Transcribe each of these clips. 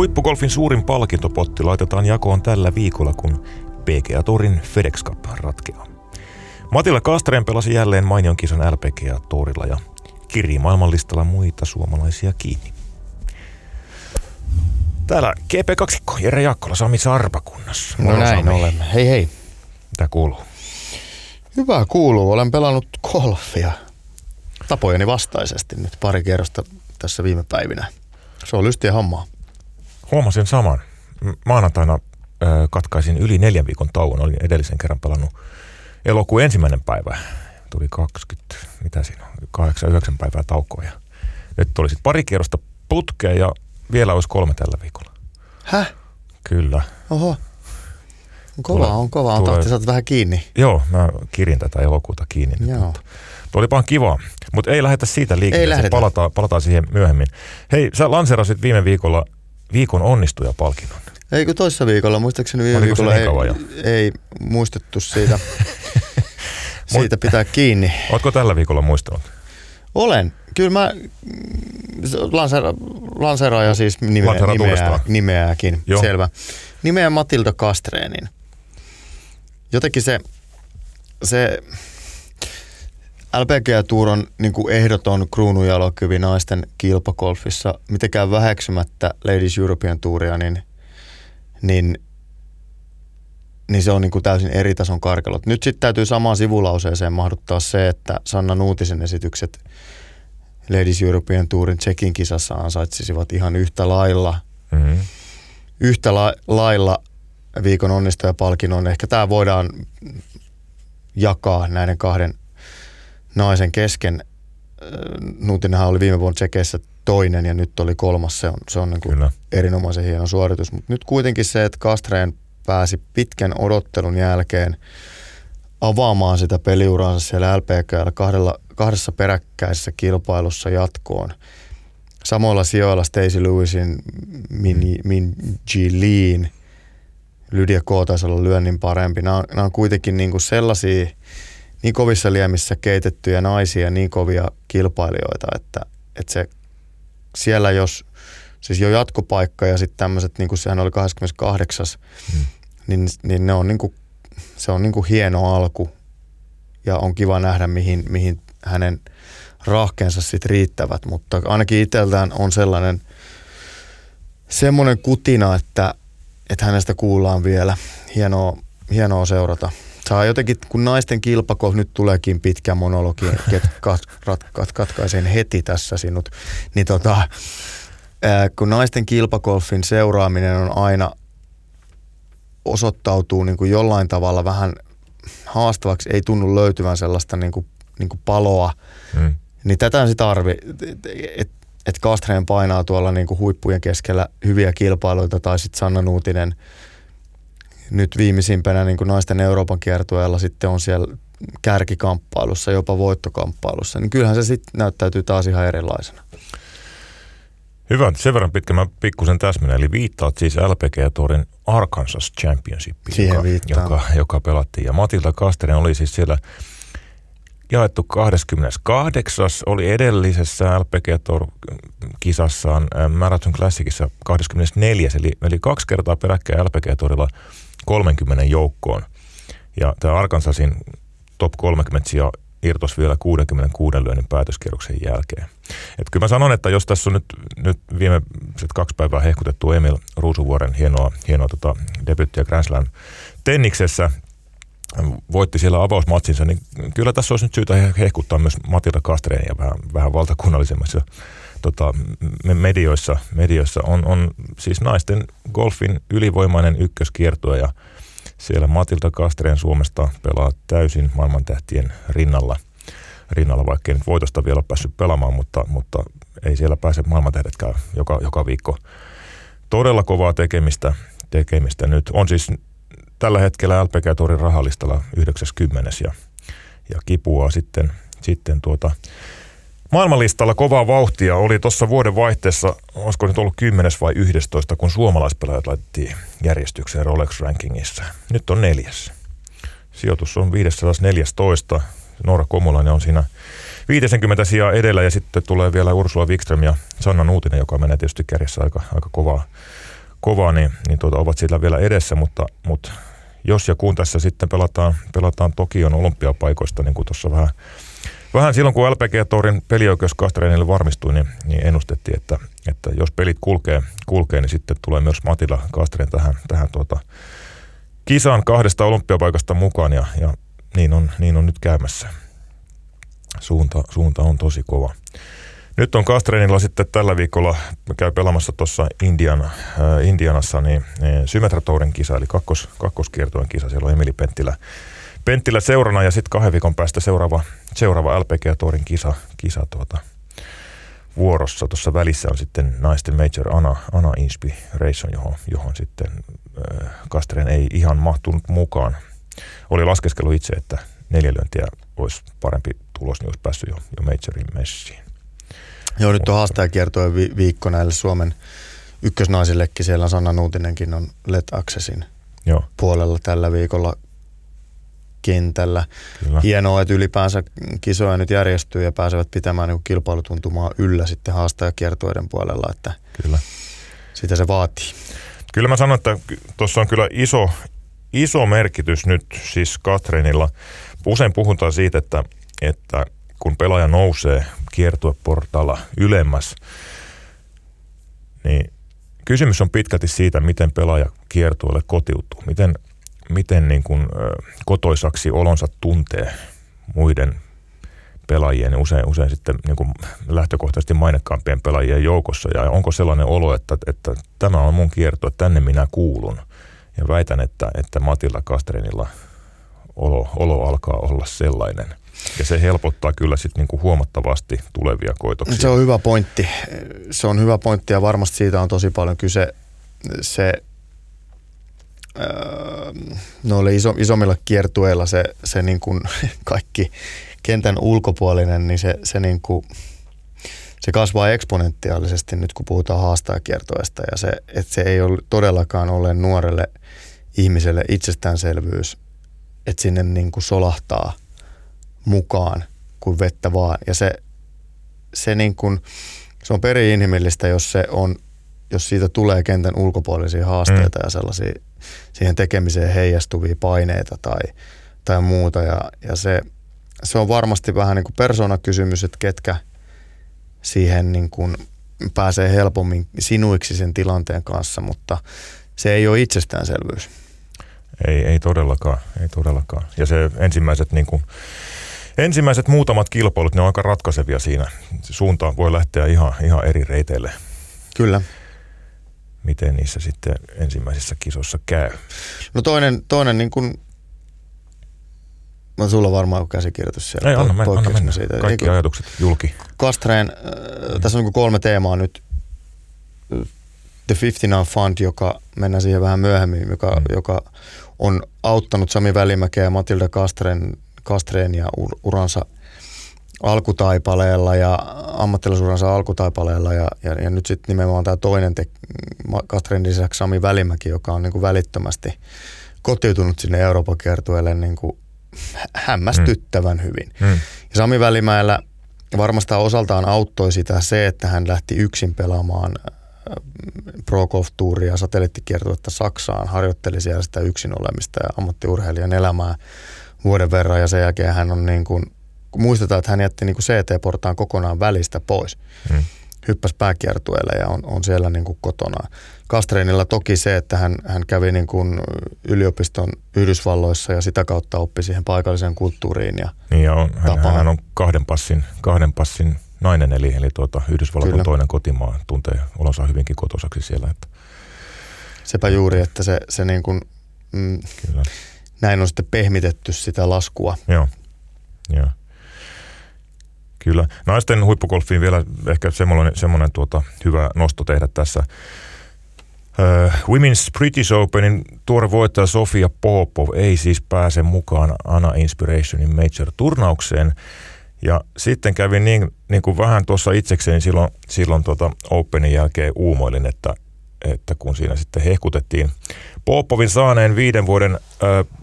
Huippugolfin suurin palkintopotti laitetaan jakoon tällä viikolla, kun PGA Tourin FedEx Cup ratkeaa. Matilla Kastreen pelasi jälleen mainion kisan LPGA Tourilla ja kirii maailmanlistalla muita suomalaisia kiinni. Täällä GP2, Jere Jakkola, Sami Sarpakunnassa. No näin Sami. olemme. Hei hei. Mitä kuuluu? Hyvää kuuluu. Olen pelannut golfia tapojeni vastaisesti nyt pari kerrosta tässä viime päivinä. Se on lystiä hommaa. Huomasin saman. Maanantaina äh, katkaisin yli neljän viikon tauon. Olin edellisen kerran pelannut elokuun ensimmäinen päivä. Tuli 20, mitä siinä on, 8-9 päivää taukoa. Ja nyt tuli sitten pari kierrosta putkea ja vielä olisi kolme tällä viikolla. Häh? Kyllä. Oho. On kova, tule, on kova. On tahti saat vähän kiinni. Joo, mä kirin tätä elokuuta kiinni. Nyt, Joo. Mutta Tuo olipahan kiva, mutta ei lähdetä siitä liikkeelle. Palataan, palataan siihen myöhemmin. Hei, sä lanserasit viime viikolla viikon onnistujapalkinnon. Eikö toissa viikolla, muistaakseni viime Oliko viikolla ei, niin ei muistettu siitä, siitä pitää kiinni. Oletko tällä viikolla muistanut? Olen. Kyllä mä lansera, lanseraaja siis nimeä, nimeää, nimeääkin, Joo. selvä. Nimeä Matilda Kastreenin. Jotenkin se, se LPGA Tour on niin kuin ehdoton kruununjalokivi naisten kilpakolfissa. Mitenkään väheksymättä Ladies European Touria, niin, niin, niin se on niin kuin täysin eri tason karkelot. Nyt sitten täytyy samaan sivulauseeseen mahduttaa se, että Sanna Nuutisen esitykset Ladies European Tourin Tsekin kisassa ansaitsisivat ihan yhtä lailla, mm-hmm. yhtä la, lailla viikon onnistujapalkinnon. Ehkä tämä voidaan jakaa näiden kahden naisen kesken. Nuutinenhan oli viime vuonna Tsekeissä toinen ja nyt oli kolmas. Se on, se on niin kuin erinomaisen hieno suoritus. Mutta nyt kuitenkin se, että Kastreen pääsi pitkän odottelun jälkeen avaamaan sitä peliuraansa siellä LPGllä kahdella, kahdessa peräkkäisessä kilpailussa jatkoon. Samoilla sijoilla Stacey Lewisin, Min, Min G. Leen, Lydia K. taisi olla lyönnin parempi. Nämä on, nämä on kuitenkin niin kuin sellaisia niin kovissa liemissä keitettyjä naisia, niin kovia kilpailijoita, että, että se siellä jos, siis jo jatkopaikka ja sitten tämmöiset, niin kuin sehän oli 28. Mm. Niin, niin ne on niin kuin, se on niin kuin hieno alku ja on kiva nähdä, mihin, mihin hänen rahkeensa sitten riittävät, mutta ainakin itseltään on sellainen semmoinen kutina, että, että hänestä kuullaan vielä. Hienoa, hienoa seurata saa jotenkin, kun naisten kilpako nyt tuleekin pitkä monologi, että kat, kat, kat, katkaisen heti tässä sinut, niin tota, ää, kun naisten kilpakolfin seuraaminen on aina osoittautuu niin kuin jollain tavalla vähän haastavaksi, ei tunnu löytyvän sellaista niin kuin, niin kuin paloa, mm. niin tätä sitten arvi, että et Kastreen painaa tuolla niin kuin huippujen keskellä hyviä kilpailuita tai sitten Sanna Nuutinen – nyt viimeisimpänä niin kuin naisten Euroopan kiertueella sitten on siellä kärkikamppailussa, jopa voittokamppailussa, niin kyllähän se sitten näyttäytyy taas ihan erilaisena. Hyvä, sen verran pitkä mä pikkusen täsmennän, eli viittaat siis LPG Tourin Arkansas Championshipiin, joka, joka, joka, pelattiin. Ja Matilda Kasteren oli siis siellä jaettu 28. oli edellisessä LPG Tour-kisassaan Marathon Classicissa 24. Eli, eli kaksi kertaa peräkkäin LPG Tourilla 30 joukkoon. Ja tämä Arkansasin top 30 sija irtos vielä 66 lyönnin päätöskierroksen jälkeen. Et kyllä mä sanon, että jos tässä on nyt, nyt viime kaksi päivää hehkutettu Emil Ruusuvuoren hienoa, hienoa tota debyttiä Grand Slam tenniksessä, voitti siellä avausmatsinsa, niin kyllä tässä olisi nyt syytä hehkuttaa myös Matilda Kastreenia vähän, vähän valtakunnallisemmassa tota, medioissa, medioissa on, on siis naisten golfin ylivoimainen ykköskiertue ja siellä Matilda Kastreen Suomesta pelaa täysin maailmantähtien rinnalla, rinnalla vaikka ei nyt voitosta vielä ole päässyt pelaamaan, mutta, mutta ei siellä pääse maailmantähdetkään joka, joka viikko. Todella kovaa tekemistä, tekemistä nyt. On siis tällä hetkellä LPG Tourin rahalistalla 90. ja, ja kipua sitten, sitten tuota Maailmanlistalla kovaa vauhtia oli tuossa vuoden vaihteessa, olisiko nyt ollut 10 vai 11, kun suomalaispelaajat laitettiin järjestykseen Rolex Rankingissa. Nyt on neljäs. Sijoitus on 514. Noora Komulainen on siinä 50 sijaa edellä ja sitten tulee vielä Ursula Wikström ja Sanna Nuutinen, joka menee tietysti kärjessä aika, aika kovaa, kovaa, niin, niin tuota, ovat siellä vielä edessä, mutta, mutta jos ja kun tässä sitten pelataan, pelataan Tokion olympiapaikoista, niin kuin tuossa vähän, vähän silloin kun LPG Torin pelioikeus Kastreenille varmistui, niin, niin ennustettiin, että, että jos pelit kulkee, kulkee, niin sitten tulee myös Matila Kastreen tähän, tähän tuota, kisaan kahdesta olympiapaikasta mukaan ja, ja niin, on, niin on nyt käymässä. Suunta, suunta on tosi kova. Nyt on Kastreenilla sitten tällä viikolla, käy pelaamassa tuossa Indian, äh, Indianassa, niin, niin Symmetra Touren kisa, eli kakkos, kakkoskiertojen kisa. Siellä on Emili Penttilä, Penttilä seurana ja sitten kahden viikon päästä seuraava, seuraava LPG Tourin kisa, kisa tuota, vuorossa. Tuossa välissä on sitten naisten Major Ana, Ana Inspiration, johon, johon sitten äh, Kastreen ei ihan mahtunut mukaan. Oli laskeskelu itse, että neljä lyöntiä olisi parempi tulos, niin olisi päässyt jo, jo Majorin messiin. Joo, nyt on haastajakiertojen vi- viikko näille Suomen ykkösnaisillekin. Siellä Sanna Nuutinenkin on Let Accessin Joo. puolella tällä viikolla kentällä. Kyllä. Hienoa, että ylipäänsä kisoja nyt järjestyy ja pääsevät pitämään niin kilpailutuntumaa yllä sitten haastajakiertoiden puolella, että kyllä. sitä se vaatii. Kyllä mä sanon, että tuossa on kyllä iso, iso merkitys nyt siis Katrinilla. Usein puhutaan siitä, että, että kun pelaaja nousee kiertueportaalla ylemmäs, niin kysymys on pitkälti siitä, miten pelaaja kiertueelle kotiutuu. Miten, miten niin kuin, kotoisaksi olonsa tuntee muiden pelaajien, usein, usein sitten niin kuin lähtökohtaisesti mainekkaampien pelaajien joukossa. Ja onko sellainen olo, että, että tämä on mun kierto, että tänne minä kuulun. Ja väitän, että, että Matilla Kastrenilla olo, olo alkaa olla sellainen. Ja se helpottaa kyllä sitten niinku huomattavasti tulevia koitoksia. Se on hyvä pointti. Se on hyvä pointti ja varmasti siitä on tosi paljon kyse. Se, öö, noille iso, isommilla kiertueilla se, se niin kuin kaikki kentän ulkopuolinen, niin se, se, niin kuin, se kasvaa eksponentiaalisesti nyt kun puhutaan haastajakiertoesta ja se, että se ei ole todellakaan ole nuorelle ihmiselle itsestäänselvyys, että sinne niin kuin solahtaa – mukaan kuin vettä vaan. Ja se, se, niin kuin, se on peri-inhimillistä, jos, se on, jos siitä tulee kentän ulkopuolisia haasteita mm. ja sellaisia siihen tekemiseen heijastuvia paineita tai, tai muuta. Ja, ja se, se on varmasti vähän niin kuin persoonakysymys, että ketkä siihen niin kuin pääsee helpommin sinuiksi sen tilanteen kanssa, mutta se ei ole itsestäänselvyys. Ei, ei todellakaan, ei todellakaan. Ja se ensimmäiset niin kuin ensimmäiset muutamat kilpailut, ne on aika ratkaisevia siinä. Suunta voi lähteä ihan, ihan eri reiteille. Kyllä. Miten niissä sitten ensimmäisissä kisoissa käy? No toinen, toinen niin kuin No sulla varmaan on käsikirjoitus siellä. Ei, anna, men, anna mennä. Siitä. Kaikki Eikö, ajatukset julki. Kastreen, äh, tässä on niin kolme teemaa nyt. The 59 Fund, joka mennään siihen vähän myöhemmin, joka, mm. joka on auttanut Sami Välimäkeä ja Matilda Kastren Kastreenia uransa alkutaipaleella ja ammattilaisuransa alkutaipaleella ja, ja, ja nyt sitten nimenomaan tämä toinen te, Kastreen lisäksi Sami Välimäki, joka on niin kuin välittömästi kotiutunut sinne Euroopan kiertueelle niin kuin hämmästyttävän mm. hyvin. Mm. Ja Sami Välimäellä varmastaan osaltaan auttoi sitä se, että hän lähti yksin pelaamaan äh, Pro Golf Touria satelliittikiertuetta Saksaan, harjoitteli siellä sitä yksin olemista ja ammattiurheilijan elämää vuoden verran ja sen jälkeen hän on niin kuin, kun muistetaan, että hän jätti niin kuin CT-portaan kokonaan välistä pois. Hmm. Hyppäsi pääkiertueelle ja on, on siellä niin kuin kotona. Kastreenilla toki se, että hän, hän kävi niin kuin yliopiston Yhdysvalloissa ja sitä kautta oppi siihen paikalliseen kulttuuriin. Ja niin ja on, hän, hän, on kahden passin, kahden passin nainen, eli, eli tuota, Yhdysvallat on toinen kotimaa, tuntee olonsa hyvinkin kotosaksi siellä. Että. Sepä juuri, että se, se niin kuin, mm, Kyllä näin on sitten pehmitetty sitä laskua. Joo, joo. Kyllä. Naisten huippugolfiin vielä ehkä semmoinen, semmoinen tuota, hyvä nosto tehdä tässä. Uh, Women's British Openin tuore voittaja Sofia Popov ei siis pääse mukaan Ana Inspirationin Major-turnaukseen. Ja sitten kävi niin, niin kuin vähän tuossa itsekseen silloin, silloin tuota Openin jälkeen uumoilin, että, että kun siinä sitten hehkutettiin Popovin saaneen viiden vuoden uh,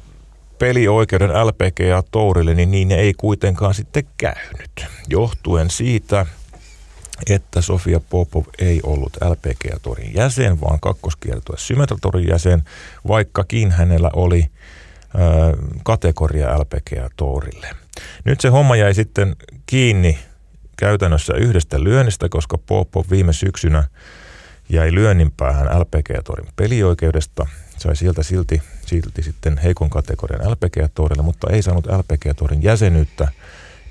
pelioikeuden LPG ja Tourille, niin niin ei kuitenkaan sitten käynyt. Johtuen siitä, että Sofia Popov ei ollut LPGA-torin jäsen, vaan kakkoskiertue Symmetratorin jäsen, vaikkakin hänellä oli ö, kategoria LPGA-torille. Nyt se homma jäi sitten kiinni käytännössä yhdestä lyönnistä, koska Popov viime syksynä jäi lyönnin päähän LPGA-torin pelioikeudesta. Sai sieltä silti, silti sitten heikon kategorian LPGA-torille, mutta ei saanut LPGA-torin jäsenyyttä –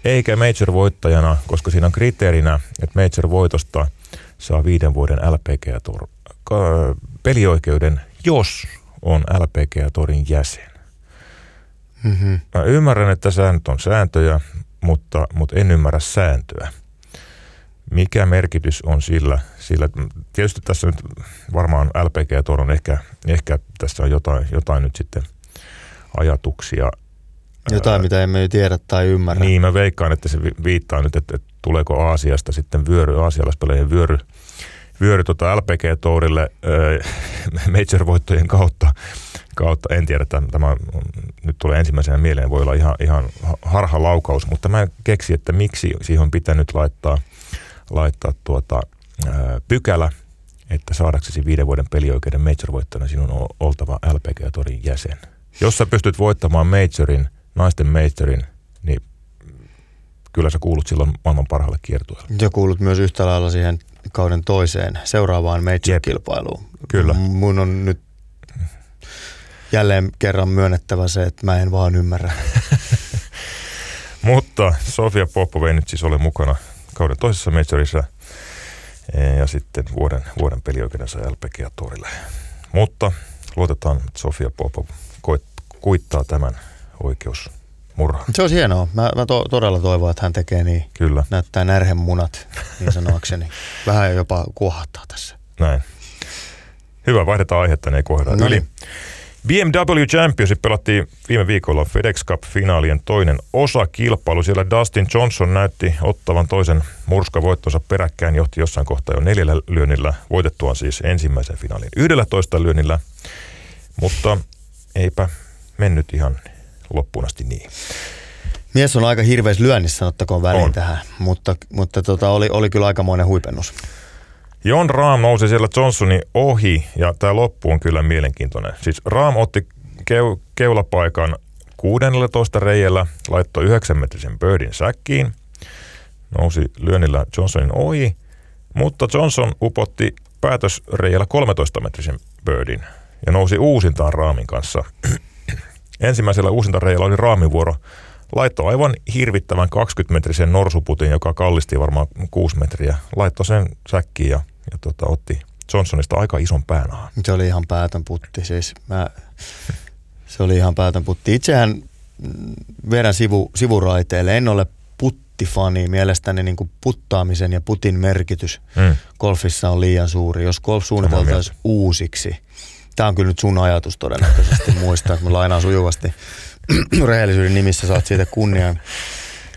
eikä Major-voittajana, koska siinä on kriteerinä, että Major-voitosta saa viiden vuoden LPGA pelioikeuden, jos on LPGA-torin jäsen. Mm-hmm. Mä ymmärrän, että säännöt on sääntöjä, mutta, mutta en ymmärrä sääntöä. Mikä merkitys on sillä, sillä tietysti tässä nyt varmaan LPGA on ehkä, ehkä tässä on jotain, jotain nyt sitten ajatuksia – jotain, mitä emme jo tiedä tai ymmärrä. Niin, mä veikkaan, että se viittaa nyt, että, että tuleeko Aasiasta sitten vyöry, aasialaispelejä vyöry, vyöry tota LPG-tourille major-voittojen kautta, kautta. En tiedä, että tämä nyt tulee ensimmäisenä mieleen, voi olla ihan, ihan harha laukaus, mutta mä keksin, että miksi siihen on pitänyt laittaa, laittaa tuota, pykälä, että saadaksesi viiden vuoden pelioikeuden major-voittajana sinun on oltava LPG-torin jäsen. Jos sä pystyt voittamaan majorin naisten meisterin, niin kyllä sä kuulut silloin maailman parhaalle kiertueelle. Ja kuulut myös yhtä lailla siihen kauden toiseen seuraavaan major-kilpailuun. Kyllä. Mun on nyt jälleen kerran myönnettävä se, että mä en vaan ymmärrä. Mutta Sofia Popov ei nyt siis ole mukana kauden toisessa majorissa ja sitten vuoden, vuoden pelioikeudensa LPGA Torille. Mutta luotetaan, että Sofia Popov kuittaa tämän oikeus murha. Se olisi hienoa. Mä, mä to, todella toivon, että hän tekee niin. Kyllä. Näyttää närhen munat, niin sanoakseni. Vähän jopa kuohtaa tässä. Näin. Hyvä, vaihdetaan aihetta, niin ei kohdata no niin. BMW Championship pelattiin viime viikolla FedEx Cup-finaalien toinen osa kilpailu. Siellä Dustin Johnson näytti ottavan toisen murskavoittonsa peräkkäin, johti jossain kohtaa jo neljällä lyönnillä, voitettuaan siis ensimmäisen finaalin 11 lyönnillä. Mutta eipä mennyt ihan loppuun asti niin. Mies on aika hirveässä lyönnissä, sanottakoon väliin on. tähän, mutta, mutta tota, oli, oli kyllä aikamoinen huipennus. Jon Raam nousi siellä Johnsonin ohi ja tämä loppu on kyllä mielenkiintoinen. Siis Raam otti keu, keulapaikan 16 reijällä, laittoi 9 metrisen birdin säkkiin, nousi lyönnillä Johnsonin ohi, mutta Johnson upotti päätösreijällä 13 metrisen birdin ja nousi uusintaan Raamin kanssa Ensimmäisellä uusintareijalla oli raamivuoro. Laitto aivan hirvittävän 20-metrisen norsuputin, joka kallisti varmaan 6 metriä. Laitto sen säkkiin ja, ja tota, otti Johnsonista aika ison päänahan. Se oli ihan päätön putti. Siis mä, se oli ihan päätön putti. Itsehän vedän sivu, sivuraiteelle. En ole puttifani. Mielestäni niin kuin puttaamisen ja putin merkitys mm. golfissa on liian suuri. Jos golf suunniteltaisiin uusiksi – Tämä on kyllä nyt sun ajatus todennäköisesti muistaa, että mä lainaan sujuvasti. Rehellisyyden nimissä saat siitä kunnian.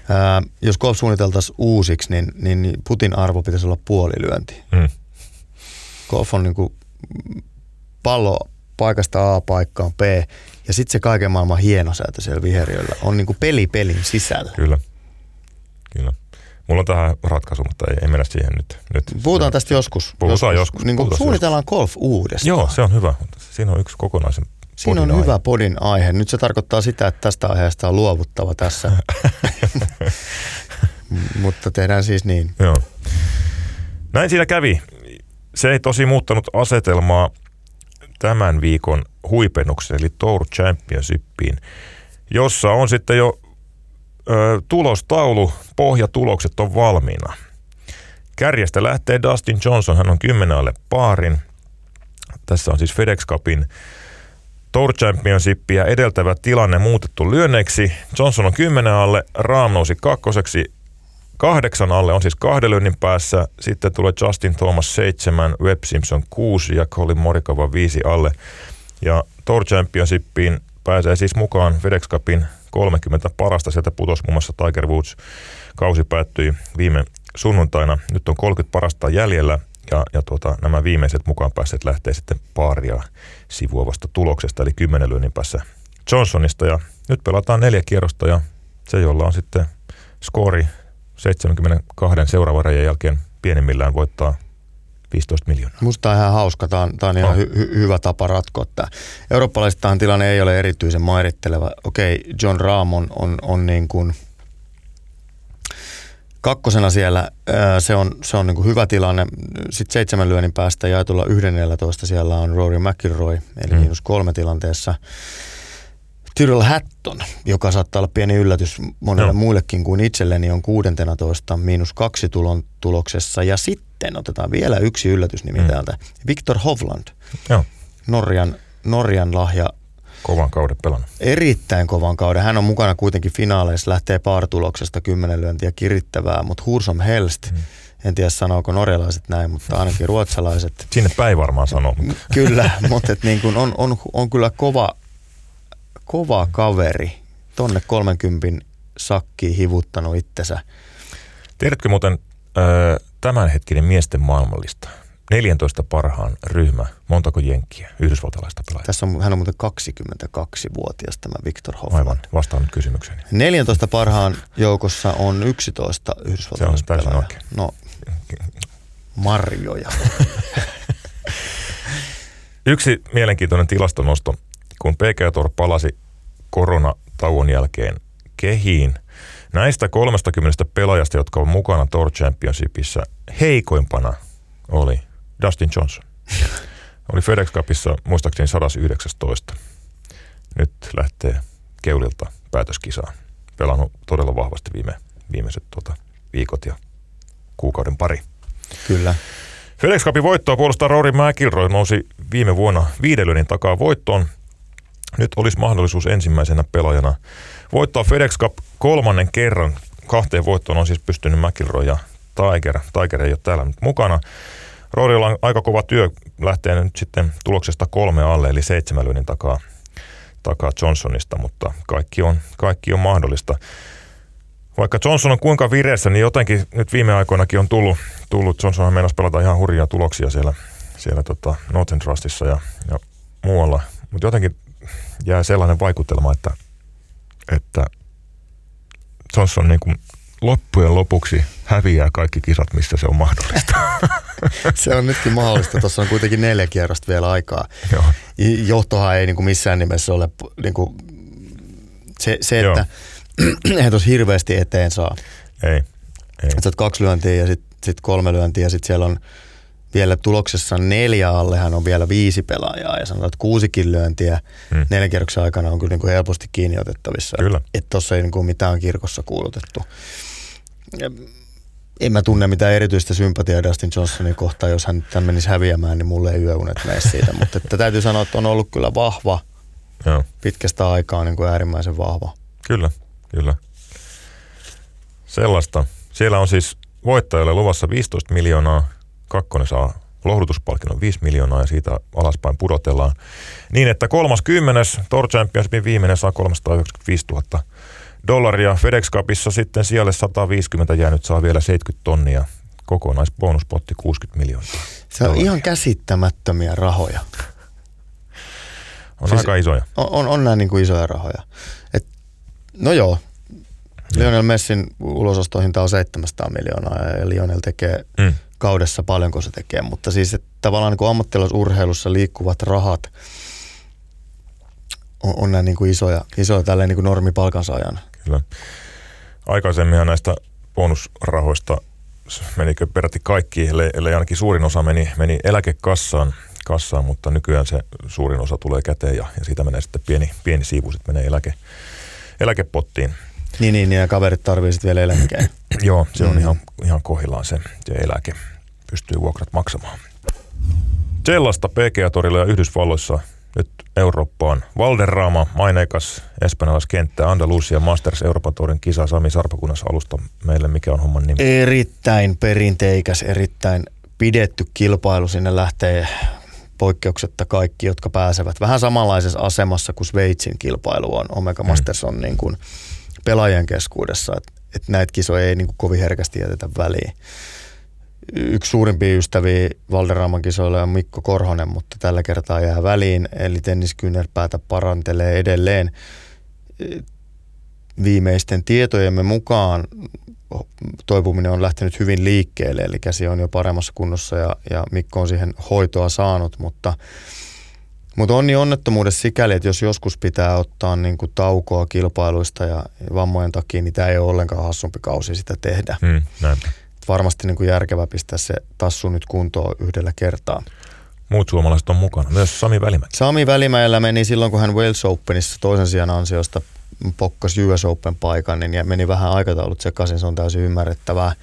Ää, jos golf suunniteltaisiin uusiksi, niin, niin putin arvo pitäisi olla puolilyönti. Mm. Golf on niin kuin pallo paikasta A paikkaan B, ja sitten se kaiken maailman hienosäätö siellä viheriöllä on niin kuin peli pelin sisällä. Kyllä, kyllä. Mulla on tähän ratkaisu, mutta ei, ei mennä siihen nyt. nyt. Puhutaan tästä joskus. Puhutaan joskus. joskus. Niin Puhutaan suunnitellaan joskus. golf uudestaan. Joo, se on hyvä. Siinä on yksi kokonaisen Siinä on aihe. hyvä podin aihe. Nyt se tarkoittaa sitä, että tästä aiheesta on luovuttava tässä. mutta tehdään siis niin. Joo. Näin siinä kävi. Se ei tosi muuttanut asetelmaa tämän viikon huipennuksen, eli Tour Championshipiin, jossa on sitten jo ö, tulostaulu, pohjatulokset on valmiina. Kärjestä lähtee Dustin Johnson, hän on kymmenen alle paarin. Tässä on siis FedEx Cupin Tour Championshipia edeltävä tilanne muutettu lyönneiksi. Johnson on kymmenen alle, Raam nousi kakkoseksi, kahdeksan alle on siis kahden lyönnin päässä. Sitten tulee Justin Thomas seitsemän, Webb Simpson kuusi ja Colin Morikova viisi alle. Ja Tour Championshipiin pääsee siis mukaan FedEx Cupin 30 parasta. Sieltä putosi muun muassa Tiger Woods. Kausi päättyi viime sunnuntaina. Nyt on 30 parasta jäljellä ja, ja tuota, nämä viimeiset mukaan päässeet lähtee sitten paaria sivuavasta tuloksesta, eli kymmenen lyönnin päässä Johnsonista. Ja nyt pelataan neljä kierrosta ja se, jolla on sitten skoori 72 seuraavan reijän jälkeen pienimmillään voittaa 15 miljoonaa. Musta on ihan hauska. Tämä on, tämä on ihan hy- hy- hyvä tapa ratkoa tämä. Eurooppalaisittain tilanne ei ole erityisen mairitteleva. Okei, John Rahm on, on, on niin kuin kakkosena siellä. Se on, se on niin kuin hyvä tilanne. Sitten seitsemän lyönnin päästä jaetulla 11 siellä on Rory McIlroy, eli mm. miinus kolme tilanteessa. Tyrrell Hatton, joka saattaa olla pieni yllätys monelle no. muillekin kuin itselleni, on 16 miinus kaksi tulon tuloksessa. Ja sitten otetaan vielä yksi yllätysnimi mm. täältä. Victor Hovland, Joo. Norjan, Norjan lahja. Kovan kauden pelannut. Erittäin kovan kauden. Hän on mukana kuitenkin finaaleissa, lähtee paartuloksesta kymmenen lyöntiä kirittävää, mutta Hursom Helst, mm. en tiedä sanooko norjalaiset näin, mutta ainakin ruotsalaiset. Sinne päin varmaan sanoo. Kyllä, mutta et niin kuin on, on, on kyllä kova kova kaveri, tonne 30 sakkiin hivuttanut itsensä. Tiedätkö muuten tämänhetkinen miesten maailmallista? 14 parhaan ryhmä, montako jenkkiä yhdysvaltalaista pelaajaa? Tässä on, hän on muuten 22-vuotias tämä Victor Hoffman. Aivan, vastaan nyt kysymykseen. 14 parhaan joukossa on 11 yhdysvaltalaista Se on täysin oikein. No, marjoja. Yksi mielenkiintoinen tilastonosto kun PG Tour palasi koronatauon jälkeen kehiin, näistä 30 pelaajasta, jotka ovat mukana Tour Championshipissa, heikoimpana oli Dustin Johnson. oli FedEx Cupissa muistaakseni 119. Nyt lähtee keulilta päätöskisaan. Pelannut todella vahvasti viime, viimeiset tuota, viikot ja kuukauden pari. Kyllä. FedEx Cupin voittoa puolustaa Rory McIlroy nousi viime vuonna viidelöinnin takaa voittoon nyt olisi mahdollisuus ensimmäisenä pelaajana voittaa FedEx Cup kolmannen kerran. Kahteen voittoon on siis pystynyt McIlroy ja Tiger. Tiger ei ole täällä nyt mukana. Roorilla on aika kova työ lähtee nyt sitten tuloksesta kolme alle, eli seitsemän lyönnin takaa, takaa Johnsonista, mutta kaikki on, kaikki on mahdollista. Vaikka Johnson on kuinka vireessä, niin jotenkin nyt viime aikoinakin on tullut, tullut Johnsonhan meinasi pelata ihan hurjia tuloksia siellä, siellä tota Northern Trustissa ja, ja muualla. Mutta jotenkin jää sellainen vaikutelma, että, että Johnson niin kuin loppujen lopuksi häviää kaikki kisat, missä se on mahdollista. se on nytkin mahdollista. Tuossa on kuitenkin neljä kierrosta vielä aikaa. Joo. Johtohan ei niin kuin missään nimessä ole niin kuin se, se että eihän tuossa hirveästi eteen saa. Ei. ei. Sä kaksi lyöntiä ja sitten sit kolme lyöntiä ja sitten siellä on vielä tuloksessa neljä allehan on vielä viisi pelaajaa ja sanotaan, että kuusikin lyöntiä hmm. neljän kierroksen aikana on kyllä niin kuin helposti kiinni otettavissa. Kyllä. Että tuossa ei niin kuin mitään kirkossa kuulutettu. En mä tunne mitään erityistä sympatiaa Dustin Johnsonin kohtaan, jos hän tämän menisi häviämään, niin mulle ei yöunet mene siitä. Mutta että täytyy sanoa, että on ollut kyllä vahva, Joo. pitkästä aikaa niin kuin äärimmäisen vahva. Kyllä, kyllä. Sellaista. Siellä on siis voittajalle luvassa 15 miljoonaa kakkonen saa lohdutuspalkinnon 5 miljoonaa ja siitä alaspäin pudotellaan. Niin, että kolmas kymmenes Tour Championshipin viimeinen saa 395 000 dollaria. FedEx Cupissa sitten siellä 150 jäänyt saa vielä 70 tonnia. Kokonaisbonuspotti 60 miljoonaa. Se on dollaria. ihan käsittämättömiä rahoja. On siis aika isoja. On, on, on nämä niin kuin isoja rahoja. Et, no joo, Lionel Messin ulosostohinta on 700 miljoonaa ja Lionel tekee mm kaudessa paljonko se tekee, mutta siis että tavallaan niin ammattilaisurheilussa liikkuvat rahat on, on näin niin kuin isoja, isoja tälleen niin kuin normipalkansaajan. Kyllä. Aikaisemminhan näistä bonusrahoista menikö peräti kaikki, ellei, ellei ainakin suurin osa meni, meni eläkekassaan, kassaan, mutta nykyään se suurin osa tulee käteen ja, ja siitä menee sitten pieni, pieni siivu, sitten menee eläke, eläkepottiin. Niin, niin, ja kaverit tarvii sitten vielä eläkkeen. Joo, se on mm. ihan, ihan kohillaan se, se eläke. Pystyy vuokrat maksamaan. Sellaista PGA-torilla ja Yhdysvalloissa nyt Eurooppaan. Valderrama, maineikas espanjalaiskenttä, Andalusia Masters Euroopan Tourin kisa Sami Sarpakunnassa alusta meille. Mikä on homman nimi? Erittäin perinteikäs, erittäin pidetty kilpailu. Sinne lähtee poikkeuksetta kaikki, jotka pääsevät. Vähän samanlaisessa asemassa kuin Sveitsin kilpailu on. Omega mm. Masters on niin kuin pelaajien keskuudessa, että, että näitä kisoja ei niin kuin kovin herkästi jätetä väliin. Yksi suurimpia ystäviä Valderaaman kisoilla on Mikko Korhonen, mutta tällä kertaa jää väliin, eli tenniskyynärpäätä parantelee edelleen. viimeisten tietojemme mukaan toipuminen on lähtenyt hyvin liikkeelle, eli käsi on jo paremmassa kunnossa ja, ja Mikko on siihen hoitoa saanut, mutta mutta onni onnettomuudessa sikäli, että jos joskus pitää ottaa niin kuin taukoa kilpailuista ja vammojen takia, niin tämä ei ole ollenkaan hassumpi kausi sitä tehdä. Mm, Varmasti niin kuin järkevä pistää se tassu nyt kuntoon yhdellä kertaa. Muut suomalaiset on mukana, myös Sami Välimäki. Sami Välimäellä meni silloin, kun hän Wales Openissa toisen sijaan ansiosta pokkas US Open paikan, niin meni vähän aikataulut sekaisin, se on täysin ymmärrettävää.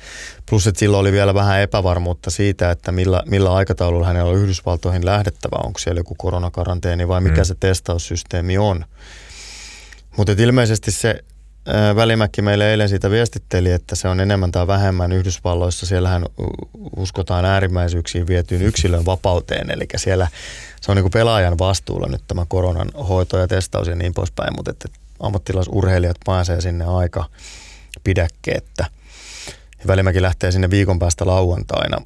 Plus, että silloin oli vielä vähän epävarmuutta siitä, että millä, millä aikataululla hänellä on Yhdysvaltoihin lähdettävä, onko siellä joku koronakaranteeni vai mikä mm. se testaussysteemi on. Mutta ilmeisesti se Välimäki meille eilen siitä viestitteli, että se on enemmän tai vähemmän Yhdysvalloissa. Siellähän uskotaan äärimmäisyyksiin vietyyn yksilön vapauteen, eli siellä se on niin kuin pelaajan vastuulla nyt tämä koronan hoito ja testaus ja niin poispäin, mutta että ammattilaisurheilijat pääsee sinne aika pidäkkeettä. Välimäki lähtee sinne viikon päästä lauantaina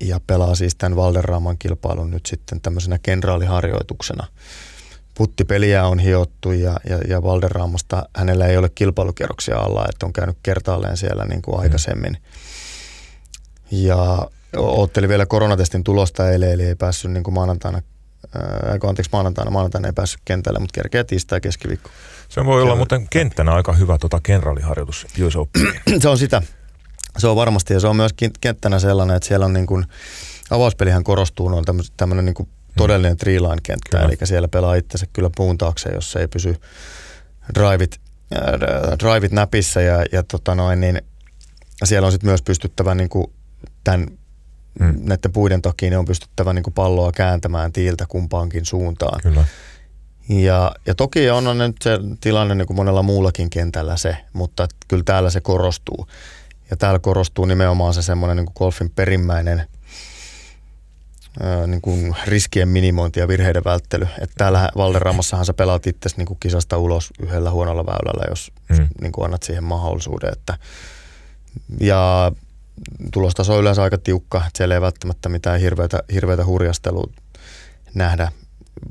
ja pelaa siis tämän Valderraaman kilpailun nyt sitten tämmöisenä kenraaliharjoituksena. Puttipeliä on hiottu ja, ja, ja Valderraamasta hänellä ei ole kilpailukierroksia alla, että on käynyt kertaalleen siellä niin kuin aikaisemmin. Ja otteli vielä koronatestin tulosta eilen, eli ei päässyt niin kuin maanantaina, ää, anteeksi maanantaina, maanantaina ei päässyt kentälle, mutta kerkeä tiistai keskiviikko. Se voi olla muuten kenttänä aika hyvä tota kenraaliharjoitus US Se on sitä. Se on varmasti ja se on myös kenttänä sellainen, että siellä on niin kuin, avauspelihän korostuu, on tämmöinen niin kuin todellinen triline kenttä, kyllä. eli siellä pelaa itsensä kyllä puun taakse, jos ei pysy driveit, äh, driveit näpissä ja, ja tota noin, niin siellä on sitten myös pystyttävä niin kuin tämän mm. näiden puiden takia niin on pystyttävä niin kuin palloa kääntämään tiiltä kumpaankin suuntaan. Kyllä. Ja, ja toki on, on nyt se tilanne niin kuin monella muullakin kentällä se, mutta kyllä täällä se korostuu. Ja täällä korostuu nimenomaan se semmoinen niin kuin golfin perimmäinen ää, niin kuin riskien minimointi ja virheiden välttely. Että täällä Valderaamassahan sä pelaat itse niin kuin kisasta ulos yhdellä huonolla väylällä, jos mm. niin kuin annat siihen mahdollisuuden. Että, ja tulostaso on yleensä aika tiukka, että siellä ei välttämättä mitään hirveätä, hirveätä hurjastelua nähdä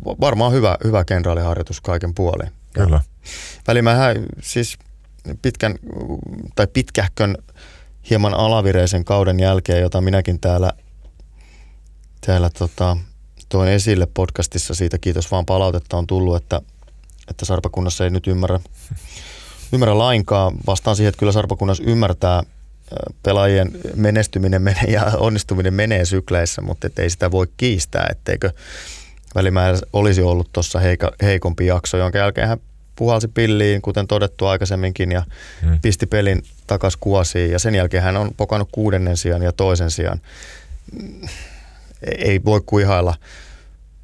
varmaan hyvä, hyvä kenraaliharjoitus kaiken puolin. Kyllä. Välimähän siis pitkän tai pitkähkön hieman alavireisen kauden jälkeen, jota minäkin täällä, täällä tota, toin esille podcastissa. Siitä kiitos vaan palautetta on tullut, että, että Sarpakunnassa ei nyt ymmärrä, ymmärrä lainkaan. Vastaan siihen, että kyllä Sarpakunnassa ymmärtää pelaajien menestyminen menee ja onnistuminen menee sykleissä, mutta ei sitä voi kiistää, etteikö Välimäärä olisi ollut tuossa heikompi jakso, jonka jälkeen hän puhalsi pilliin, kuten todettu aikaisemminkin, ja hmm. pisti pelin takas kuosiin. Ja sen jälkeen hän on pokannut kuudennen sijaan ja toisen sijaan. Ei voi kuihailla.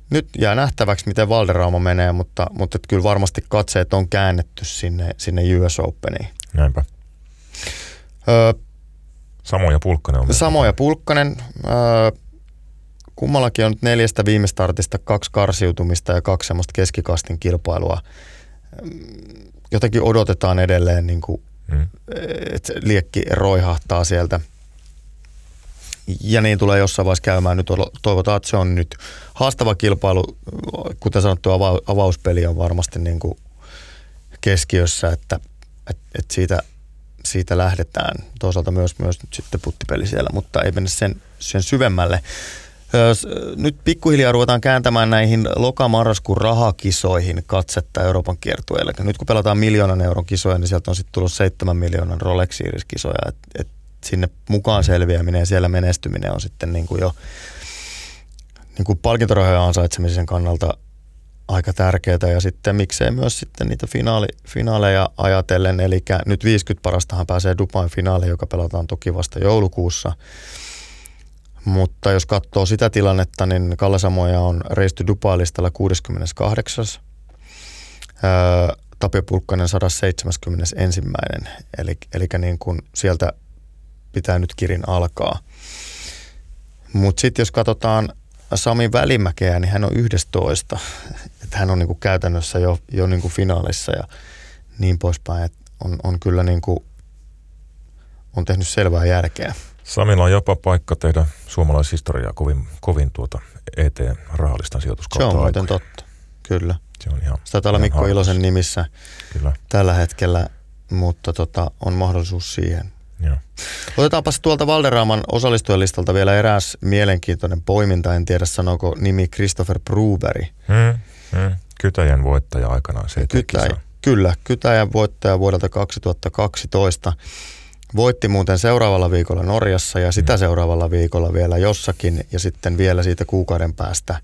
Nyt jää nähtäväksi, miten Valderrauma menee, mutta, mutta kyllä varmasti katseet on käännetty sinne, sinne US Openiin. Näinpä. Öö, Samoja Pulkkanen on. Samoja Pulkkanen. Öö, kummallakin on nyt neljästä viime startista kaksi karsiutumista ja kaksi semmoista keskikastin kilpailua. Jotenkin odotetaan edelleen, niin kuin, mm. että liekki roihahtaa sieltä. Ja niin tulee jossain vaiheessa käymään. Nyt toivotaan, että se on nyt haastava kilpailu. Kuten sanottu, avauspeli on varmasti niin kuin keskiössä, että, että, siitä, siitä lähdetään. Toisaalta myös, myös nyt sitten puttipeli siellä, mutta ei mennä sen, sen syvemmälle. Nyt pikkuhiljaa ruvetaan kääntämään näihin lokamarraskuun rahakisoihin katsetta Euroopan kiertueelle. Nyt kun pelataan miljoonan euron kisoja, niin sieltä on sitten tullut seitsemän miljoonan Rolex Series-kisoja. Et, et sinne mukaan selviäminen ja siellä menestyminen on sitten niin kuin jo niin kuin palkintorahojen ansaitsemisen kannalta aika tärkeää. Ja sitten miksei myös sitten niitä finaali, finaaleja ajatellen. Eli nyt 50 parastahan pääsee Dubain finaaliin, joka pelataan toki vasta joulukuussa – mutta jos katsoo sitä tilannetta, niin Kalle Samoja on reisty Dubai-listalla 68. Öö, Tapio Pulkkanen 171. Eli, eli niin kuin sieltä pitää nyt kirin alkaa. Mutta sitten jos katsotaan Sami Välimäkeä, niin hän on 11. Että hän on niin kuin käytännössä jo, jo niin kuin finaalissa ja niin poispäin. Et on, on kyllä niin kuin, on tehnyt selvää järkeä. Samilla on jopa paikka tehdä suomalaishistoriaa kovin, kovin tuota ET-rahallistan sijoituskautta Se on muuten totta, kyllä. Se on ihan, Sitä täällä Mikko. Ilosen nimissä kyllä. tällä hetkellä mutta tota, on mahdollisuus siihen. Joo. Otetaanpas tuolta Valderaaman osallistujalistalta vielä eräs mielenkiintoinen poiminta. En tiedä sanooko nimi Christopher Bruberi. Hmm, hmm. Kytäjän voittaja aikanaan se Kytä, Kyllä, Kytäjän voittaja vuodelta 2012. Voitti muuten seuraavalla viikolla Norjassa ja sitä hmm. seuraavalla viikolla vielä jossakin ja sitten vielä siitä kuukauden päästä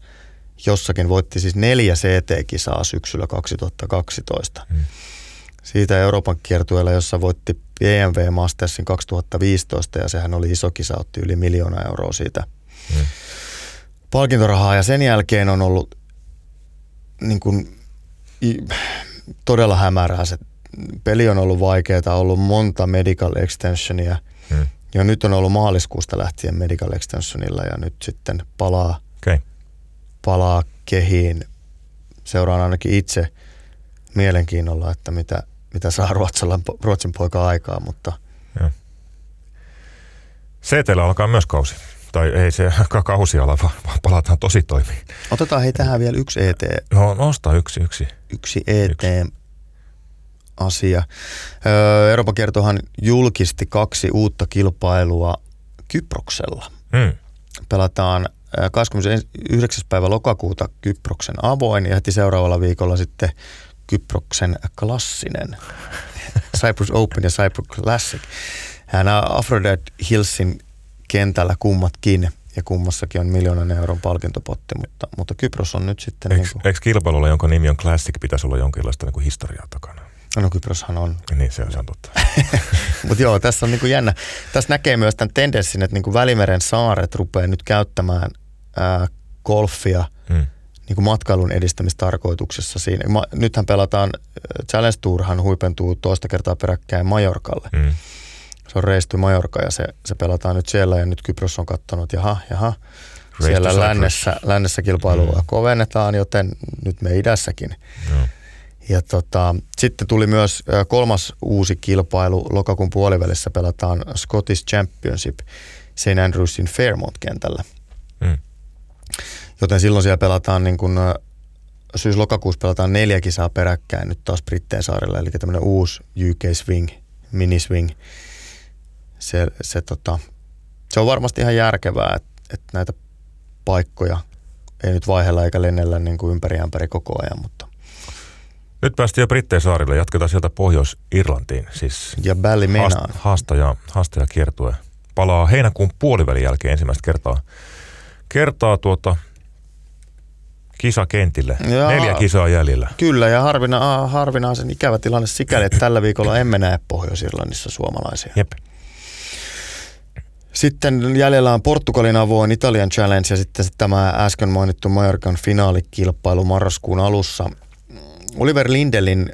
jossakin voitti siis neljä CT-kisaa syksyllä 2012. Hmm. Siitä Euroopan kiertueella, jossa voitti BMW Mastersin 2015 ja sehän oli iso kisa, otti yli miljoona euroa siitä hmm. palkintorahaa ja sen jälkeen on ollut niin kuin, todella hämärää se peli on ollut vaikeaa, ollut monta medical extensionia hmm. ja nyt on ollut maaliskuusta lähtien medical extensionilla ja nyt sitten palaa, okay. palaa kehiin. Seuraan ainakin itse mielenkiinnolla, että mitä, mitä saa Ruotsalla, Ruotsin poika aikaa, mutta... CTllä alkaa myös kausi. Tai ei se kausi ala, vaan palataan tosi toimiin. Otetaan hei tähän vielä yksi ET. No nosta yksi, yksi. Yksi ET. Yksi asia. Euroopan kiertohan julkisti kaksi uutta kilpailua Kyproksella. Hmm. Pelataan 29. päivä lokakuuta Kyproksen avoin ja heti seuraavalla viikolla sitten Kyproksen klassinen. Cyprus Open ja Cyprus Classic. Hän on Aphrodite Hillsin kentällä kummatkin ja kummassakin on miljoonan euron palkintopotti, mutta, mutta Kypros on nyt sitten... Eikö, niin kuin... eikö kilpailulla, jonka nimi on Classic, pitäisi olla jonkinlaista niin kuin historiaa takana? No Kyproshan on. Niin, se on, se on totta. mutta joo, tässä on niin kuin jännä. Tässä näkee myös tämän tendenssin, että niin kuin Välimeren saaret rupeaa nyt käyttämään ää, golfia hmm niin kuin matkailun edistämistarkoituksessa siinä. Ma, nythän pelataan, Challenge Tourhan huipentuu toista kertaa peräkkäin Majorkalle. Mm. Se on reisty Majorka ja se, se pelataan nyt siellä ja nyt Kypros on katsonut, jaha, jaha. Race siellä lännessä, lännessä kilpailua mm. kovennetaan, joten nyt me idässäkin. Mm. Ja tota, sitten tuli myös kolmas uusi kilpailu. Lokakuun puolivälissä pelataan Scottish Championship St. Andrewsin Fairmont-kentällä. Mm. Joten silloin siellä pelataan niin kuin, syys-lokakuussa pelataan neljä kisaa peräkkäin nyt taas Britteen saarella, eli tämmöinen uusi UK Swing, mini swing. Se, se, tota, se on varmasti ihan järkevää, että, että näitä paikkoja ei nyt vaihella eikä lennellä niin kuin ympäri ämpäri koko ajan, mutta nyt päästiin jo Britteen saarille. Jatketaan sieltä Pohjois-Irlantiin. Siis ja Ballymenaan. Haastaja, haastaja kiertue. Palaa heinäkuun puolivälin jälkeen ensimmäistä kertaa, kertaa tuota kisakentille. Ja, Neljä kisaa jäljellä. Kyllä, ja harvina, harvinaisen ikävä tilanne sikäli, että tällä viikolla emme näe Pohjois-Irlannissa suomalaisia. Jep. Sitten jäljellä on Portugalin avoin Italian Challenge ja sitten tämä äsken mainittu Majorkan finaalikilpailu marraskuun alussa. Oliver Lindelin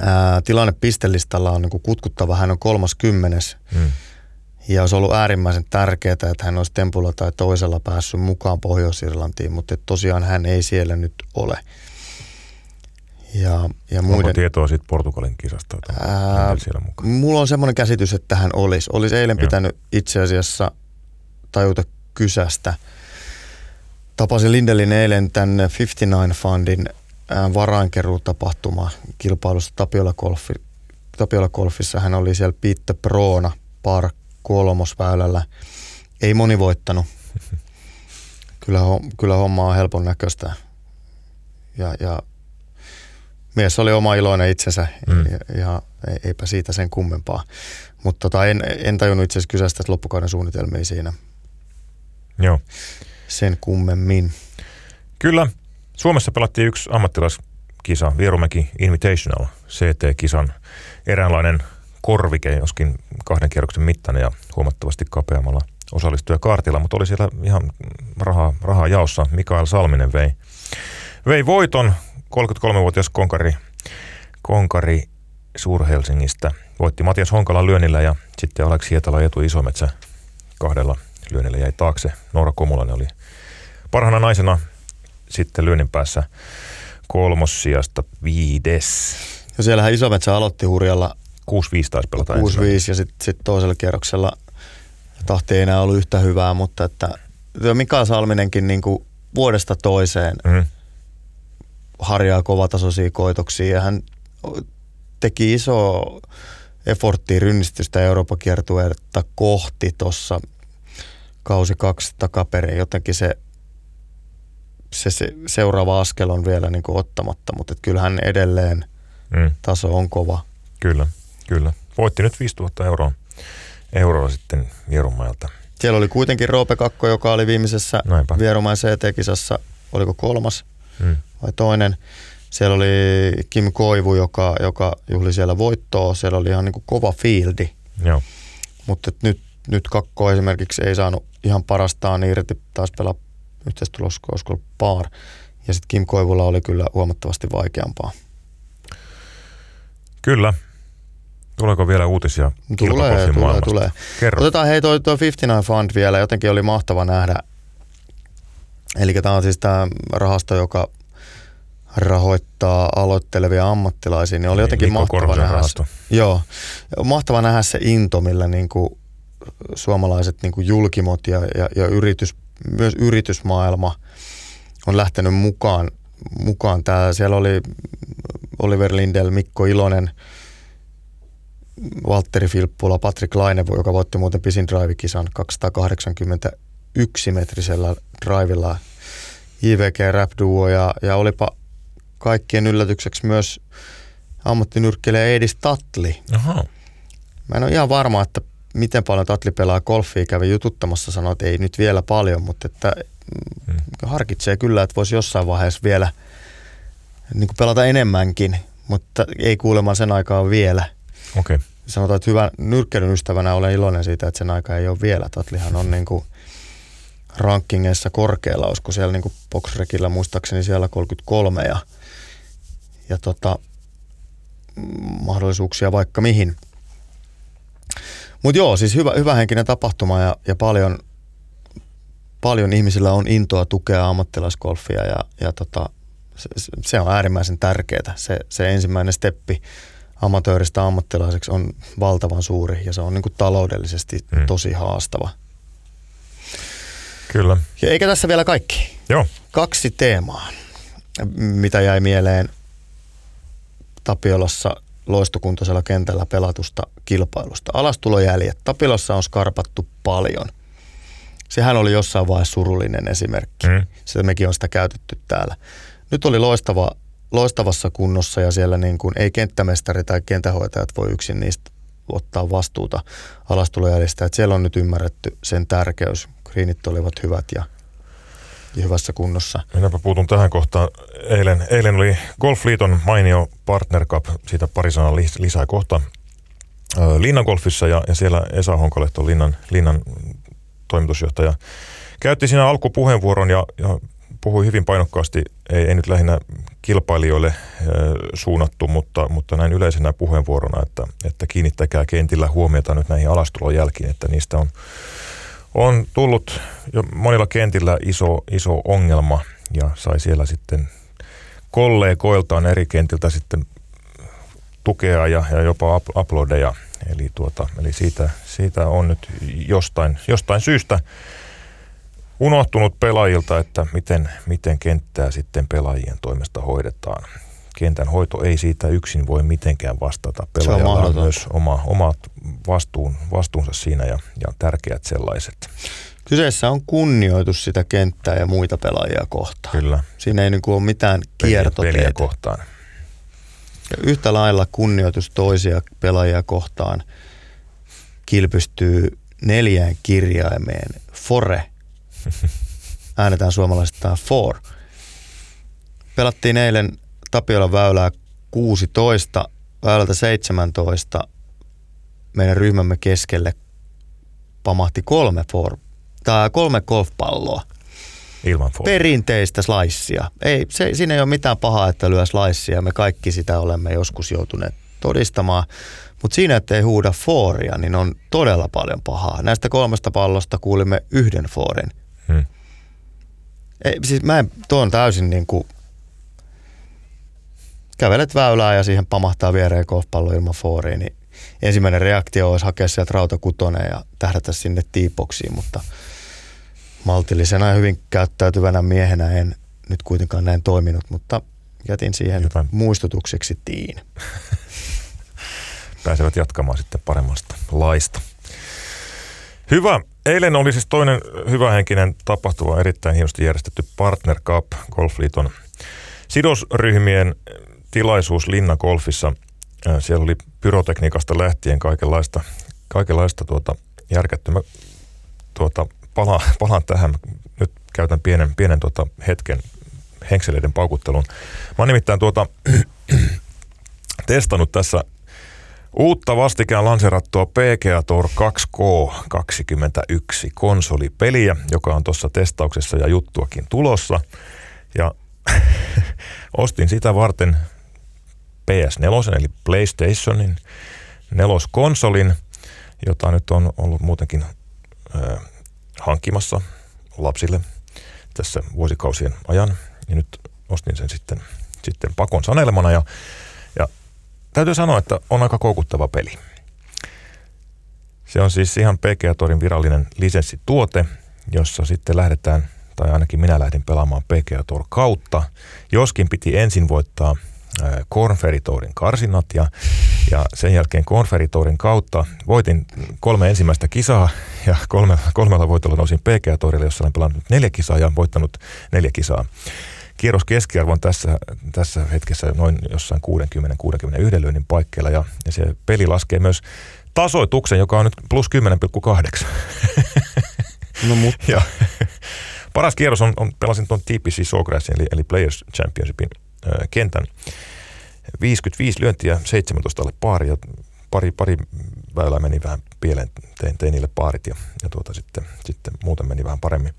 ää, tilanne pistelistalla on niin kutkuttava. Hän on 30. Hmm. Ja olisi ollut äärimmäisen tärkeää, että hän olisi tempulla tai toisella päässyt mukaan Pohjois-Irlantiin, mutta tosiaan hän ei siellä nyt ole. Ja, ja muiden, Onko tietoa siitä Portugalin kisasta? Ää, siellä mukaan? Mulla on semmoinen käsitys, että hän olisi. Olisi eilen Joo. pitänyt itse asiassa tajuta kysästä. Tapasin Lindelin eilen tämän 59 Fundin varainkeruutapahtuma kilpailussa Tapiola, Golfi, Tapiola Golfissa. Hän oli siellä Pitte Proona par kolmosväylällä. Ei moni voittanut. Kyllä, kyllä homma on helpon näköistä. Ja, ja mies oli oma iloinen itsensä mm. ja, ja eipä siitä sen kummempaa. Mutta tota, en, en tajunnut itse asiassa kysästä loppukauden suunnitelmia siinä. Joo. Sen kummemmin. Kyllä. Suomessa pelattiin yksi ammattilaiskisa, Vierumäki Invitational, CT-kisan eräänlainen korvike, joskin kahden kierroksen mittainen ja huomattavasti kapeammalla osallistujakaartilla, mutta oli siellä ihan rahaa, rahaa jaossa. Mikael Salminen vei, vei voiton, 33-vuotias konkari, konkari Suur-Helsingistä. Voitti Matias Honkalan lyönnillä ja sitten Aleksi Hietala Etu Isometsä kahdella lyönnillä jäi taakse. Noora Komulainen oli parhaana naisena sitten lyönnin päässä kolmossijasta viides. Ja siellähän Isometsä aloitti hurjalla 6-5 taisi pelata 6-5 ja sitten sit toisella kierroksella tahti ei enää ollut yhtä hyvää, mutta että Mika Salminenkin niin kuin vuodesta toiseen mm-hmm. harjaa kovatasoisia koitoksia ja hän teki iso efforttia rynnistystä Euroopan kiertueetta kohti tuossa kausi kaksi takaperin. Jotenkin se, se, se seuraava askel on vielä niin kuin ottamatta, mutta kyllähän edelleen mm. taso on kova. Kyllä, kyllä. Voitti nyt 5000 euroa, euroa sitten Vierumailta. Siellä oli kuitenkin Roope Kakko, joka oli viimeisessä Vierumain CT-kisassa, oliko kolmas mm. vai toinen. Siellä oli Kim Koivu, joka, joka juhli siellä voittoa. Siellä oli ihan niin kuin kova fieldi. Joo. Mutta nyt, nyt Kakko esimerkiksi ei saanut ihan parastaan irti. Taas pelaa yhteistulosko, olisiko par. Ja sitten Kim Koivulla oli kyllä huomattavasti vaikeampaa. Kyllä. Tuleeko vielä uutisia Tulee, tulee, tulee. Kerro. Otetaan hei toi, toi 59 Fund vielä. Jotenkin oli mahtava nähdä. Eli tämä on siis tämä rahasto, joka rahoittaa aloittelevia ammattilaisia, niin oli niin, jotenkin Mikko mahtava nähdä, rahasto. joo, mahtava nähdä se into, millä niin kuin suomalaiset niin kuin julkimot ja, ja, ja yritys, myös yritysmaailma on lähtenyt mukaan. mukaan. Tää, siellä oli Oliver Lindell, Mikko Ilonen, Valtteri Filppula, Patrick Laine, joka voitti muuten pisin drive-kisan 281 metrisellä drivilla IVG Rap Duo ja, ja olipa kaikkien yllätykseksi myös ammattinyrkkeilijä Edis Tatli. Aha. Mä en ole ihan varma, että miten paljon Tatli pelaa golfia. Kävi jututtamassa, sanoi, että ei nyt vielä paljon, mutta että hmm. harkitsee kyllä, että voisi jossain vaiheessa vielä niin pelata enemmänkin, mutta ei kuulemma sen aikaa vielä. Okay. Sanotaan, että hyvän nyrkkeilyn ystävänä olen iloinen siitä, että sen aika ei ole vielä. Tatlihan on niin kuin rankingeissa korkealla, olisiko siellä niin boxrekillä muistaakseni siellä 33 ja ja tota, mahdollisuuksia vaikka mihin. Mutta joo, siis hyvä, hyvähenkinen tapahtuma ja, ja paljon, paljon ihmisillä on intoa tukea ammattilaisgolfia ja, ja tota, se, se on äärimmäisen tärkeää. Se, se ensimmäinen steppi amatööristä ammattilaiseksi on valtavan suuri ja se on niin kuin taloudellisesti mm. tosi haastava. Kyllä. Ja eikä tässä vielä kaikki. Joo. Kaksi teemaa, mitä jäi mieleen – Tapiolassa loistokuntoisella kentällä pelatusta kilpailusta. Alastulojäljet. Tapiolassa on skarpattu paljon. Sehän oli jossain vaiheessa surullinen esimerkki. Mm. Sitä mekin on sitä käytetty täällä. Nyt oli loistava, loistavassa kunnossa ja siellä niin kuin ei kenttämestari tai kentähoitajat voi yksin niistä ottaa vastuuta alastulojäljistä. Että siellä on nyt ymmärretty sen tärkeys. Kriinit olivat hyvät ja ja hyvässä kunnossa. Minäpä puutun tähän kohtaan. Eilen, eilen oli Golfliiton mainio Partner Cup, siitä pari sanaa lisää kohta. Linnan golfissa ja, ja siellä Esa Honkalehto, Linnan, Linnan toimitusjohtaja, käytti siinä alkupuheenvuoron ja, ja puhui hyvin painokkaasti, ei, ei nyt lähinnä kilpailijoille e, suunnattu, mutta, mutta näin yleisenä puheenvuorona, että, että kiinnittäkää kentillä huomiota nyt näihin alastulon jälkiin, että niistä on on tullut jo monilla kentillä iso, iso ongelma ja sai siellä sitten kollegoiltaan eri kentiltä sitten tukea ja, ja jopa uploadeja. Eli, tuota, eli siitä, siitä on nyt jostain, jostain syystä unohtunut pelaajilta, että miten, miten kenttää sitten pelaajien toimesta hoidetaan kentän hoito ei siitä yksin voi mitenkään vastata. Pelaajalla on, on myös oma, omat vastuun, vastuunsa siinä ja, ja tärkeät sellaiset. Kyseessä on kunnioitus sitä kenttää ja muita pelaajia kohtaan. Kyllä. Siinä ei niin ole mitään kiertotietä. kohtaan. Ja yhtä lailla kunnioitus toisia pelaajia kohtaan kilpystyy neljään kirjaimeen. Fore. Äänetään suomalaistaan for. Pelattiin eilen Tapiolan väylää 16, väylältä 17 meidän ryhmämme keskelle pamahti kolme, for, tai kolme golfpalloa. Ilman for. Perinteistä slaissia. Ei, se, siinä ei ole mitään pahaa, että lyö slaissia. Me kaikki sitä olemme joskus joutuneet todistamaan. Mutta siinä, että ei huuda fooria, niin on todella paljon pahaa. Näistä kolmesta pallosta kuulimme yhden foorin. Ei, siis mä en, tuo on täysin niin kuin kävelet väylää ja siihen pamahtaa viereen golfpallo ilman fooriin, niin ensimmäinen reaktio olisi hakea sieltä rautakutonen ja tähdätä sinne tiipoksiin, mutta maltillisena ja hyvin käyttäytyvänä miehenä en nyt kuitenkaan näin toiminut, mutta jätin siihen Jotain. muistutukseksi tiin. pääsevät jatkamaan sitten paremmasta laista. Hyvä. Eilen oli siis toinen hyvähenkinen tapahtuma, erittäin hienosti järjestetty Partner Cup Golfliiton sidosryhmien tilaisuus Linna Golfissa. Siellä oli pyrotekniikasta lähtien kaikenlaista, kaikenlaista tuota, järkättymä. Tuota, palaan, palaan tähän. Nyt käytän pienen, pienen tuota hetken henkseleiden paukuttelun. Mä oon nimittäin tuota, testannut tässä Uutta vastikään lanserattua PGA Tour 2K21 konsolipeliä, joka on tuossa testauksessa ja juttuakin tulossa. Ja ostin sitä varten PS4, eli PlayStationin neloskonsolin, jota nyt on ollut muutenkin äh, hankkimassa lapsille tässä vuosikausien ajan. Ja nyt ostin sen sitten, sitten pakon sanelemana ja täytyy sanoa, että on aika koukuttava peli. Se on siis ihan PGA Torin virallinen lisenssituote, jossa sitten lähdetään, tai ainakin minä lähdin pelaamaan PGA Tour kautta. Joskin piti ensin voittaa Cornferitorin karsinat ja, ja sen jälkeen Cornferitorin kautta voitin kolme ensimmäistä kisaa ja kolme, kolmella voitolla nousin PGA Torille, jossa olen pelannut neljä kisaa ja voittanut neljä kisaa. Kierros keskiarvo on tässä, tässä hetkessä noin jossain 60-61 lyönnin paikkeilla ja, ja se peli laskee myös tasoituksen, joka on nyt plus 10,8. No mutta. ja, paras kierros on, on pelasin tuon TPC Sawgrassin eli, eli Players Championshipin äh, kentän. 55 lyöntiä, 17 alle paari ja pari, pari väylää meni vähän pieleen, tein, tein niille paarit ja, ja tuota, sitten, sitten muuten meni vähän paremmin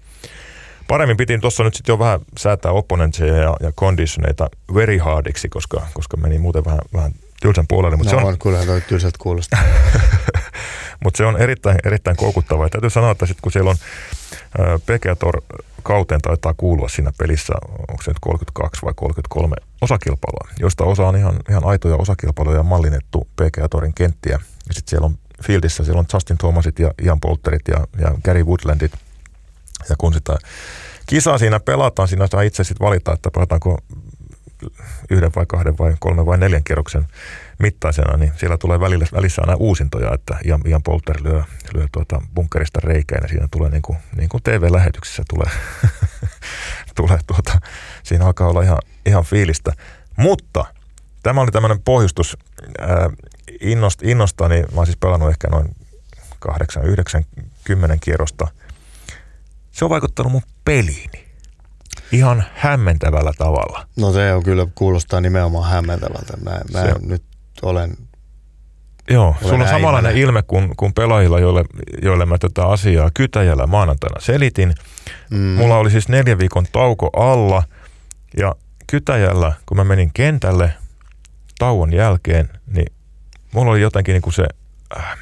paremmin piti tuossa nyt sitten jo vähän säätää opponentseja ja, ja conditioneita very hardiksi, koska, koska meni muuten vähän, vähän tylsän puolelle. Mutta no se on, on kyllähän toi tylsältä kuulostaa. mutta se on erittäin, erittäin koukuttava. Ja täytyy sanoa, että sitten kun siellä on äh, Pekeator kauteen taitaa kuulua siinä pelissä, onko se nyt 32 vai 33 osakilpailua, josta osa on ihan, ihan aitoja osakilpailuja mallinnettu Pekeatorin kenttiä. Ja sitten siellä on fieldissä, siellä on Justin Thomasit ja Ian Polterit ja, ja Gary Woodlandit – ja kun sitä kisaa siinä pelataan, siinä saa itse sitten valita, että pelataanko yhden vai kahden vai kolmen vai neljän kierroksen mittaisena, niin siellä tulee välillä, välissä aina uusintoja, että Ian, Ian Polter lyö, lyö tuota bunkerista reikään ja siinä tulee niin kuin, niin kuin TV-lähetyksissä tulee, tulee tuota, siinä alkaa olla ihan, ihan fiilistä. Mutta tämä oli tämmöinen pohjustus ää, innost, innosta, niin mä oon siis pelannut ehkä noin 8, 9, 10 kierrosta – se on vaikuttanut mun peliini ihan hämmentävällä tavalla. No se on kyllä, kuulostaa nimenomaan hämmentävältä. Mä, mä se, nyt olen Joo, olen sulla on samanlainen ilme kuin, kuin pelaajilla, joille, joille mä tätä asiaa Kytäjällä maanantaina selitin. Mm. Mulla oli siis neljän viikon tauko alla ja Kytäjällä, kun mä menin kentälle tauon jälkeen, niin mulla oli jotenkin niin kuin se... Äh,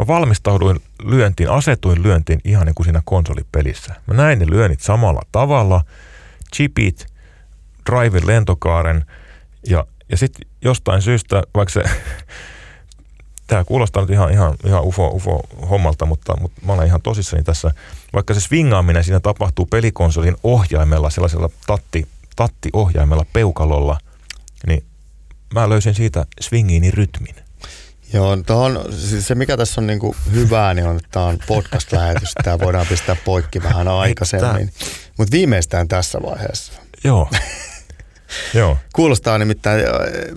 Mä valmistauduin lyöntiin, asetuin lyöntiin ihan niin kuin siinä konsolipelissä. Mä näin ne lyönnit samalla tavalla, chipit, drivin lentokaaren ja, ja sitten jostain syystä, vaikka se, tämä kuulostaa nyt ihan, ihan, ihan ufo, ufo hommalta, mutta, mutta mä olen ihan tosissani tässä. Vaikka se swingaaminen siinä tapahtuu pelikonsolin ohjaimella, sellaisella tatti, tatti-ohjaimella peukalolla, niin mä löysin siitä swingiini rytmin. Joo, tohon, siis se mikä tässä on niinku hyvää, niin on, että tämä on podcast-lähetys. Tämä voidaan pistää poikki vähän aikaisemmin. Mutta viimeistään tässä vaiheessa. Joo. Joo. Kuulostaa nimittäin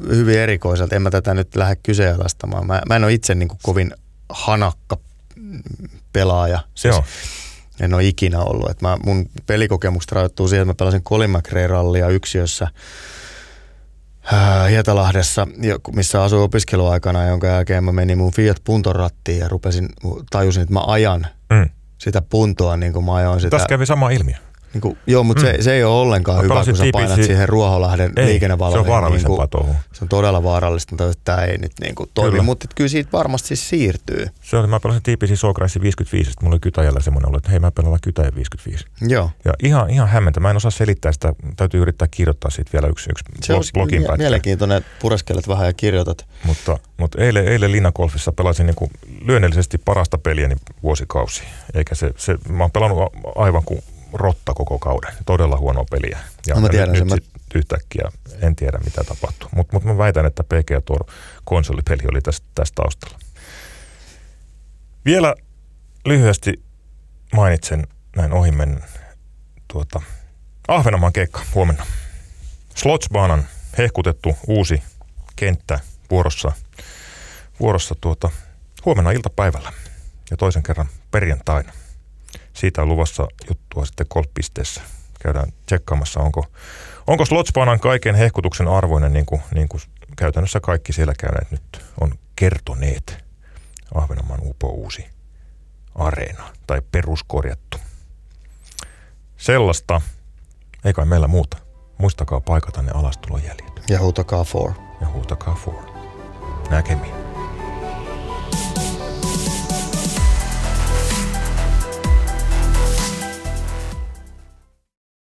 hyvin erikoiselta. En mä tätä nyt lähde kyseenalaistamaan. Mä, mä en ole itse niinku kovin hanakka pelaaja. Siis Joo. En ole ikinä ollut. Et mä, mun pelikokemukset rajoittuu siihen, että mä pelasin Colin McRae-rallia yksiössä – Äh, Hietalahdessa, missä asuin opiskeluaikana, jonka jälkeen mä menin mun Fiat Punton rattiin ja rupesin, tajusin, että mä ajan mm. sitä puntoa niin kuin mä ajoin sitä. Tässä kävi sama ilmiö. Niin kuin, joo, mutta mm. se, se ei ole ollenkaan mä hyvä, kun sä painat TPC. siihen Ruoholahden liikennevaloihin. Se on vaarallisempaa niin kuin, Se on todella vaarallista, mutta tämä ei nyt niin kuin toimi, kyllä. mutta kyllä siitä varmasti siis siirtyy. Se on, mä pelasin TPC Sawgrass 55, että mulla oli kytäjällä semmoinen ollut, että hei mä pelaan kytäjä 55. Joo. Ja ihan, ihan hämmentä, mä en osaa selittää sitä, täytyy yrittää kirjoittaa siitä vielä yksi, yksi se blog, blogin pätkä. mielenkiintoinen, että pureskelet vähän ja kirjoitat. Mutta, mutta eilen, eilen Golfissa pelasin niin kuin lyönnellisesti parasta peliäni vuosikausi. Eikä se, se, mä oon pelannut aivan kuin rotta koko kauden. Todella huono peliä. Ja no mä tiedän nyt, sen. Nyt, yhtäkkiä en tiedä mitä tapahtuu. Mutta mut mä väitän, että PGA Tour konsolipeli oli tästä, tästä taustalla. Vielä lyhyesti mainitsen näin ohimennen tuota, Ahvenanmaan keikka huomenna. Slotsbaanan hehkutettu uusi kenttä vuorossa, vuorossa tuota, huomenna iltapäivällä ja toisen kerran perjantaina. Siitä on luvassa juttua sitten golfpisteessä. Käydään tsekkaamassa, onko, onko Slotsbaanan kaiken hehkutuksen arvoinen, niin kuin, niin kuin käytännössä kaikki siellä käyneet nyt on kertoneet. Ahvenanmaan upo uusi areena tai peruskorjattu. Sellaista, ei kai meillä muuta. Muistakaa paikata ne alastulojäljet. Ja huutakaa for. Ja huutakaa for. Näkemiin.